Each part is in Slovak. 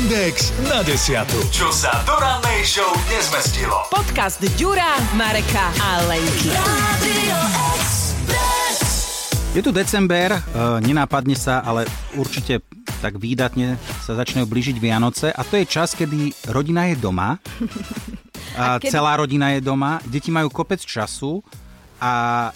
Index na desiatu. Čo sa do rannej show nezmestilo. Podcast Ďura, Mareka a Lenky. Je tu december, e, nenápadne sa, ale určite tak výdatne sa začnú blížiť Vianoce a to je čas, kedy rodina je doma. A kedy- Celá rodina je doma, deti majú kopec času a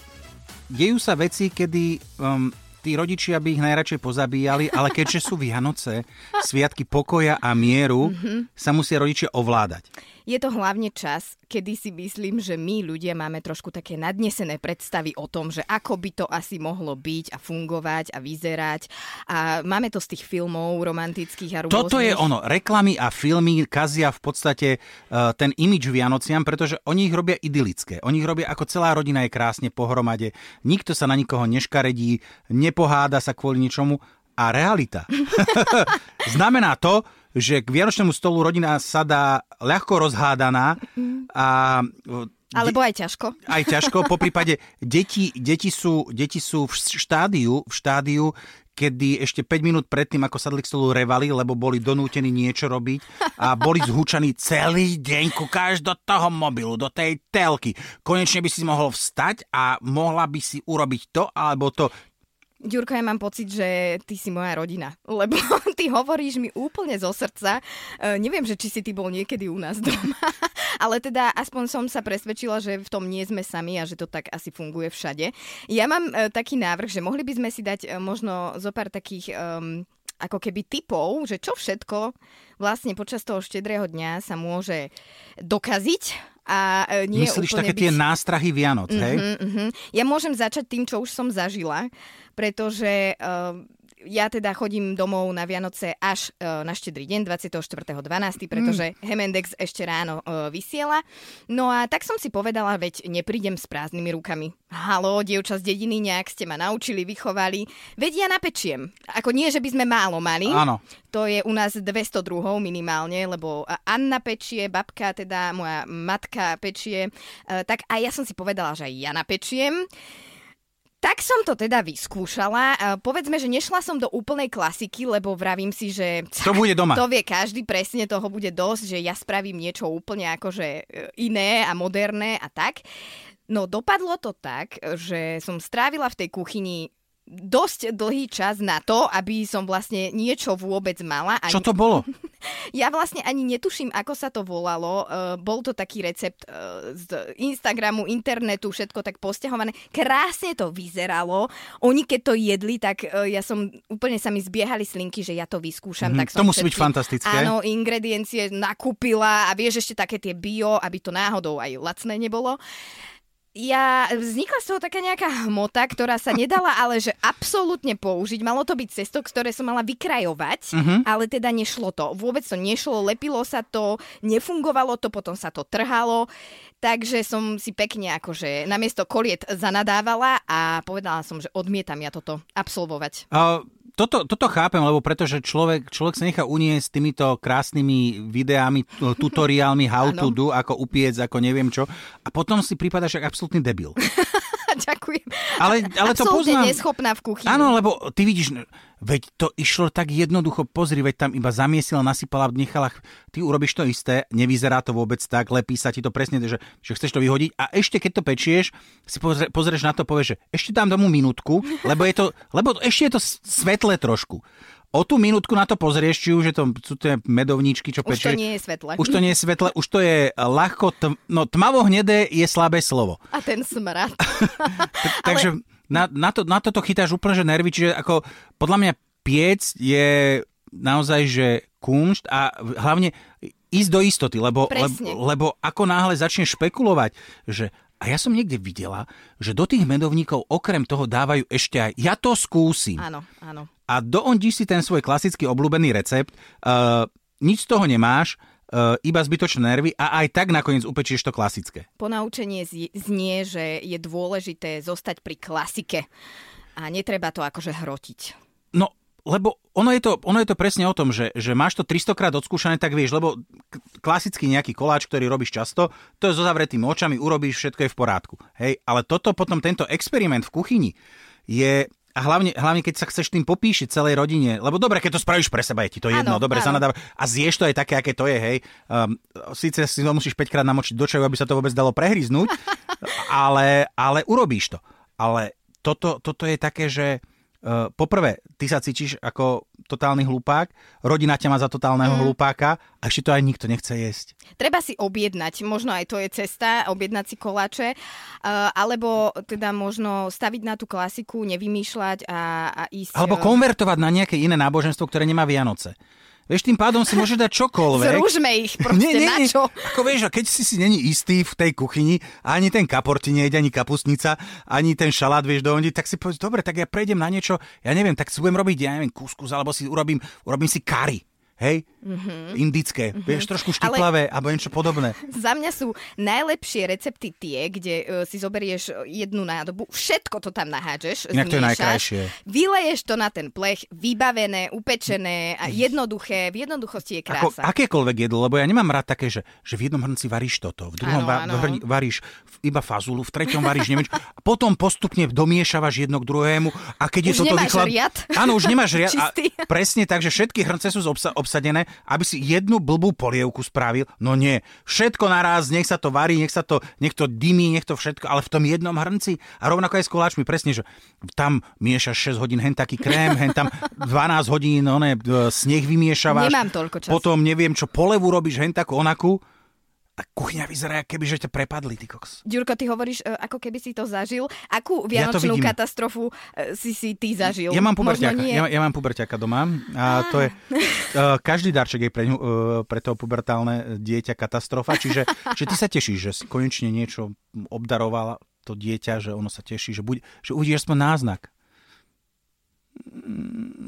dejú sa veci, kedy um, tí rodičia by ich najradšej pozabíjali, ale keďže sú Vianoce, sviatky pokoja a mieru, sa musia rodičia ovládať. Je to hlavne čas, kedy si myslím, že my ľudia máme trošku také nadnesené predstavy o tom, že ako by to asi mohlo byť a fungovať a vyzerať. A máme to z tých filmov romantických a rôznych. Toto je ono. Reklamy a filmy kazia v podstate uh, ten imič Vianociam, pretože oni ich robia idylické. Oni ich robia ako celá rodina je krásne pohromade. Nikto sa na nikoho neškaredí, nepoháda sa kvôli ničomu. A realita znamená to, že k Vianočnému stolu rodina sadá ľahko rozhádaná a uh, Alebo aj ťažko. aj ťažko. Po prípade deti, deti, sú, deti sú v štádiu, v štádiu, kedy ešte 5 minút predtým, ako sadli k stolu, revali, lebo boli donútení niečo robiť a boli zhúčaní celý deň, kukáš do toho mobilu, do tej telky. Konečne by si mohol vstať a mohla by si urobiť to alebo to. Ďurko, ja mám pocit, že ty si moja rodina, lebo ty hovoríš mi úplne zo srdca. E, neviem, že či si ty bol niekedy u nás doma, ale teda aspoň som sa presvedčila, že v tom nie sme sami a že to tak asi funguje všade. Ja mám e, taký návrh, že mohli by sme si dať e, možno zo pár takých um, ako keby typov, že čo všetko vlastne počas toho štedrého dňa sa môže dokaziť a e, nie Myslíš úplne také byť... tie nástrahy Vianoc, hej? Mhm, mhm. Ja môžem začať tým, čo už som zažila, pretože uh, ja teda chodím domov na Vianoce až uh, na štedrý deň, 24.12., pretože mm. Hemendex ešte ráno uh, vysiela. No a tak som si povedala, veď neprídem s prázdnymi rukami. Halo, dievča z dediny, nejak ste ma naučili, vychovali. Veď ja napečiem. Ako nie, že by sme málo mali. Áno. To je u nás 200 druhov minimálne, lebo Anna pečie, babka, teda moja matka pečie. E, tak aj ja som si povedala, že aj ja napečiem. Tak som to teda vyskúšala. E, Povedzme, že nešla som do úplnej klasiky, lebo vravím si, že... To bude doma. To vie každý, presne toho bude dosť, že ja spravím niečo úplne akože e, iné a moderné a tak. No dopadlo to tak, že som strávila v tej kuchyni dosť dlhý čas na to, aby som vlastne niečo vôbec mala. Čo to bolo? Ja vlastne ani netuším, ako sa to volalo. Uh, bol to taký recept uh, z Instagramu, internetu, všetko tak posťahované. Krásne to vyzeralo. Oni keď to jedli, tak uh, ja som, úplne sa mi zbiehali slinky, že ja to vyskúšam. Mhm, tak som to musí byť všetky- fantastické. Áno, ingrediencie nakúpila a vieš ešte také tie bio, aby to náhodou aj lacné nebolo. Ja, vznikla z toho taká nejaká hmota, ktorá sa nedala ale že absolútne použiť. Malo to byť cesto, ktoré som mala vykrajovať, Mhm. ale teda nešlo to. Vôbec to nešlo, lepilo sa to, nefungovalo to, potom sa to trhalo. Takže som si pekne akože namiesto koliet zanadávala a povedala som, že odmietam ja toto absolvovať. A toto, toto chápem, lebo pretože človek, človek sa nechá uniesť týmito krásnymi videami, tu- tutoriálmi how to do, ako upiec, ako neviem čo. A potom si prípadaš ako absolútny debil. Ďakujem. Ale, ale to poznám. neschopná v kuchyni. Áno, lebo ty vidíš, veď to išlo tak jednoducho, pozri, veď tam iba zamiesila, nasypala, nechala, ty urobíš to isté, nevyzerá to vôbec tak, lepí sa ti to presne, že, že chceš to vyhodiť a ešte keď to pečieš, si pozrie, pozrieš na to, povieš, že ešte dám tomu minútku, lebo, je to, lebo ešte je to svetlé trošku. O tú minútku na to pozrieš, či už je to, sú tie medovníčky, čo Už pečie. to nie je svetlé. Už to nie je svetlé, už to je ľahko, tm, no tmavo hnedé je slabé slovo. A ten smrad. Takže na, na, to, na toto chytáš úplne, že nervy, čiže ako podľa mňa piec je naozaj, že kunšt a hlavne ísť do istoty, lebo, lebo, Presne. lebo ako náhle začneš špekulovať, že a ja som niekde videla, že do tých medovníkov okrem toho dávajú ešte aj ja to skúsim. Áno, áno. A doondíš si ten svoj klasický obľúbený recept, uh, nič z toho nemáš, iba zbytočné nervy a aj tak nakoniec upečieš to klasické. Ponaučenie znie, že je dôležité zostať pri klasike a netreba to akože hrotiť. No, lebo ono je to, ono je to presne o tom, že, že máš to 300 krát odskúšané, tak vieš, lebo k- klasicky nejaký koláč, ktorý robíš často, to je so zavretými očami, urobíš, všetko je v porádku. Hej, ale toto potom, tento experiment v kuchyni je A hlavne, hlavne, keď sa chceš tým popíšiť celej rodine, lebo dobre, keď to spravíš pre seba, je ti to jedno, Áno, dobre, zanadáva. A zješ to aj také, aké to je, hej. Um, Síce si to musíš 5 krát namočiť do čaju, aby sa to vôbec dalo prehryznúť, ale, ale urobíš to. Ale toto, toto je také, že poprvé, ty sa cítiš ako totálny hlupák, rodina ťa má za totálneho mm. hlupáka a ešte to aj nikto nechce jesť. Treba si objednať, možno aj to je cesta, objednať si koláče, uh, alebo teda možno staviť na tú klasiku, nevymýšľať a, a ísť... Alebo eh, konvertovať na nejaké iné náboženstvo, ktoré nemá Vianoce. Vieš, tým pádom si môžeš dať čokoľvek. Zružme ich proste, na čo? Ako vieš, a keď si si není istý v tej kuchyni, ani ten kapor ti nejde, ani kapustnica, ani ten šalát vieš dohodiť, tak si povedz, dobre, tak ja prejdem na niečo, ja neviem, tak si budem robiť, ja neviem, kuskus, alebo si urobím, urobím si kari. Hej? Mm-hmm. Indické. Mm-hmm. Vieš, trošku štiplavé, Ale... alebo niečo podobné. Za mňa sú najlepšie recepty tie, kde uh, si zoberieš jednu nádobu, všetko to tam nahádžeš, Inak to je najkrajšie. Vyleješ to na ten plech, vybavené, upečené a jednoduché. V jednoduchosti je Ako, krása. akékoľvek jedlo, lebo ja nemám rád také, že, že v jednom hrnci varíš toto, v druhom Áno, va- hrni- varíš iba fazulu, v treťom varíš neviem, a potom postupne domiešavaš jedno k druhému a keď je Už toto nemáš vychlad... riad. Áno, už nemáš riad. A presne tak, že všetky hrnce sú obsa- obsadené, aby si jednu blbú polievku spravil. No nie, všetko naraz, nech sa to varí, nech sa to, nech to dymí, nech to všetko, ale v tom jednom hrnci. A rovnako aj s koláčmi, presne, že tam miešaš 6 hodín hen taký krém, hen tam 12 hodín one, sneh vymiešavaš. Nemám toľko času. Potom neviem čo, polevu robíš hen takú onakú. A kuchyňa vyzerá, keby že ťa prepadli, ty koks. Ďurko, ty hovoríš, e, ako keby si to zažil. Akú Ja to vianočnú vidím. katastrofu e, si si ty zažil? Ja mám puberťaka, ja, ja mám puberťaka doma a to je, uh, každý darček je pre, ňu, pre toho pubertálne dieťa katastrofa, čiže, čiže ty sa tešíš, že si konečne niečo obdarovala to dieťa, že ono sa teší, že, buď, že uvidíš aspoň náznak.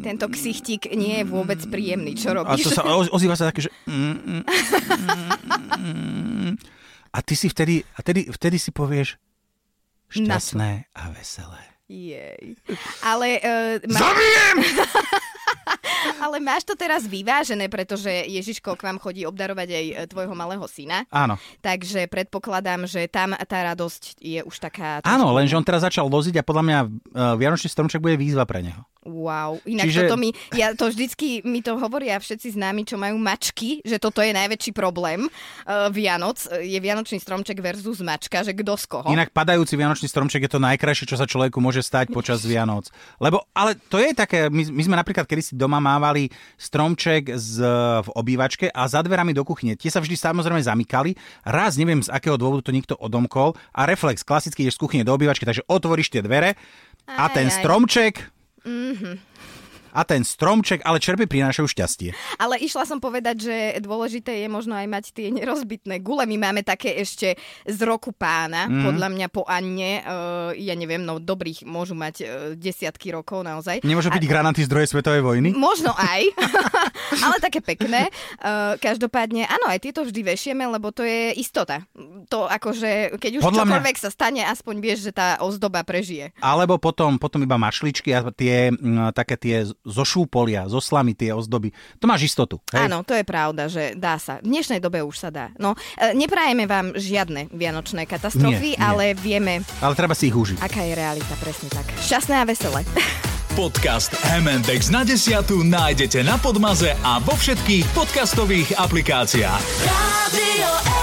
Tento ksichtík nie je vôbec príjemný. Čo A robíš? to sa oz- ozýva sa také, že... mm, mm, mm. A ty si vtedy, a tedy, vtedy si povieš šťastné a veselé. Jej. Ale, uh, má... Zabijem! ale máš to teraz vyvážené, pretože Ježiško k vám chodí obdarovať aj e, tvojho malého syna. Áno. Takže predpokladám, že tam tá radosť je už taká... Áno, lenže on teraz začal loziť a podľa mňa uh, Vianočný stromček bude výzva pre neho. Wow, inak Čiže- toto mi, ja to vždycky mi to hovoria všetci známi, čo majú mačky, že toto je najväčší problém uh, Vianoc, je Vianočný stromček versus mačka, že kto z koho. Inak padajúci Vianočný stromček je to najkrajšie, čo sa človeku môže stať počas Vianoc. Lebo, ale to je také, my, my sme napríklad kedysi doma mávali stromček z, v obývačke a za dverami do kuchyne. Tie sa vždy samozrejme zamykali. Raz, neviem z akého dôvodu to niekto odomkol a reflex, klasicky ideš z kuchyne do obývačky, takže otvoríš tie dvere a Aj, ten aj. stromček... Mm-hmm. A ten stromček, ale čerpy prinášajú šťastie. Ale išla som povedať, že dôležité je možno aj mať tie nerozbitné gule. My máme také ešte z roku pána, mm. podľa mňa po Anne. Uh, ja neviem, no dobrých môžu mať uh, desiatky rokov naozaj. Nemôžu byť granaty z druhej svetovej vojny? Možno aj, ale také pekné. Uh, každopádne, áno, aj tieto vždy vešieme, lebo to je istota. To akože, keď už Podľa mňa- čokoľvek sa stane, aspoň vieš, že tá ozdoba prežije. Alebo potom, potom iba mašličky a tie také tie zo šúpolia, zo slamy tie ozdoby. To máš istotu. Hej? Áno, to je pravda, že dá sa. V dnešnej dobe už sa dá. No, e, neprajeme vám žiadne vianočné katastrofy, Nie, nie. ale vieme, Ale treba si ich užiť. aká je realita, presne tak. Šťastné a veselé. Podcast M&X na desiatu nájdete na Podmaze a vo všetkých podcastových aplikáciách. Radio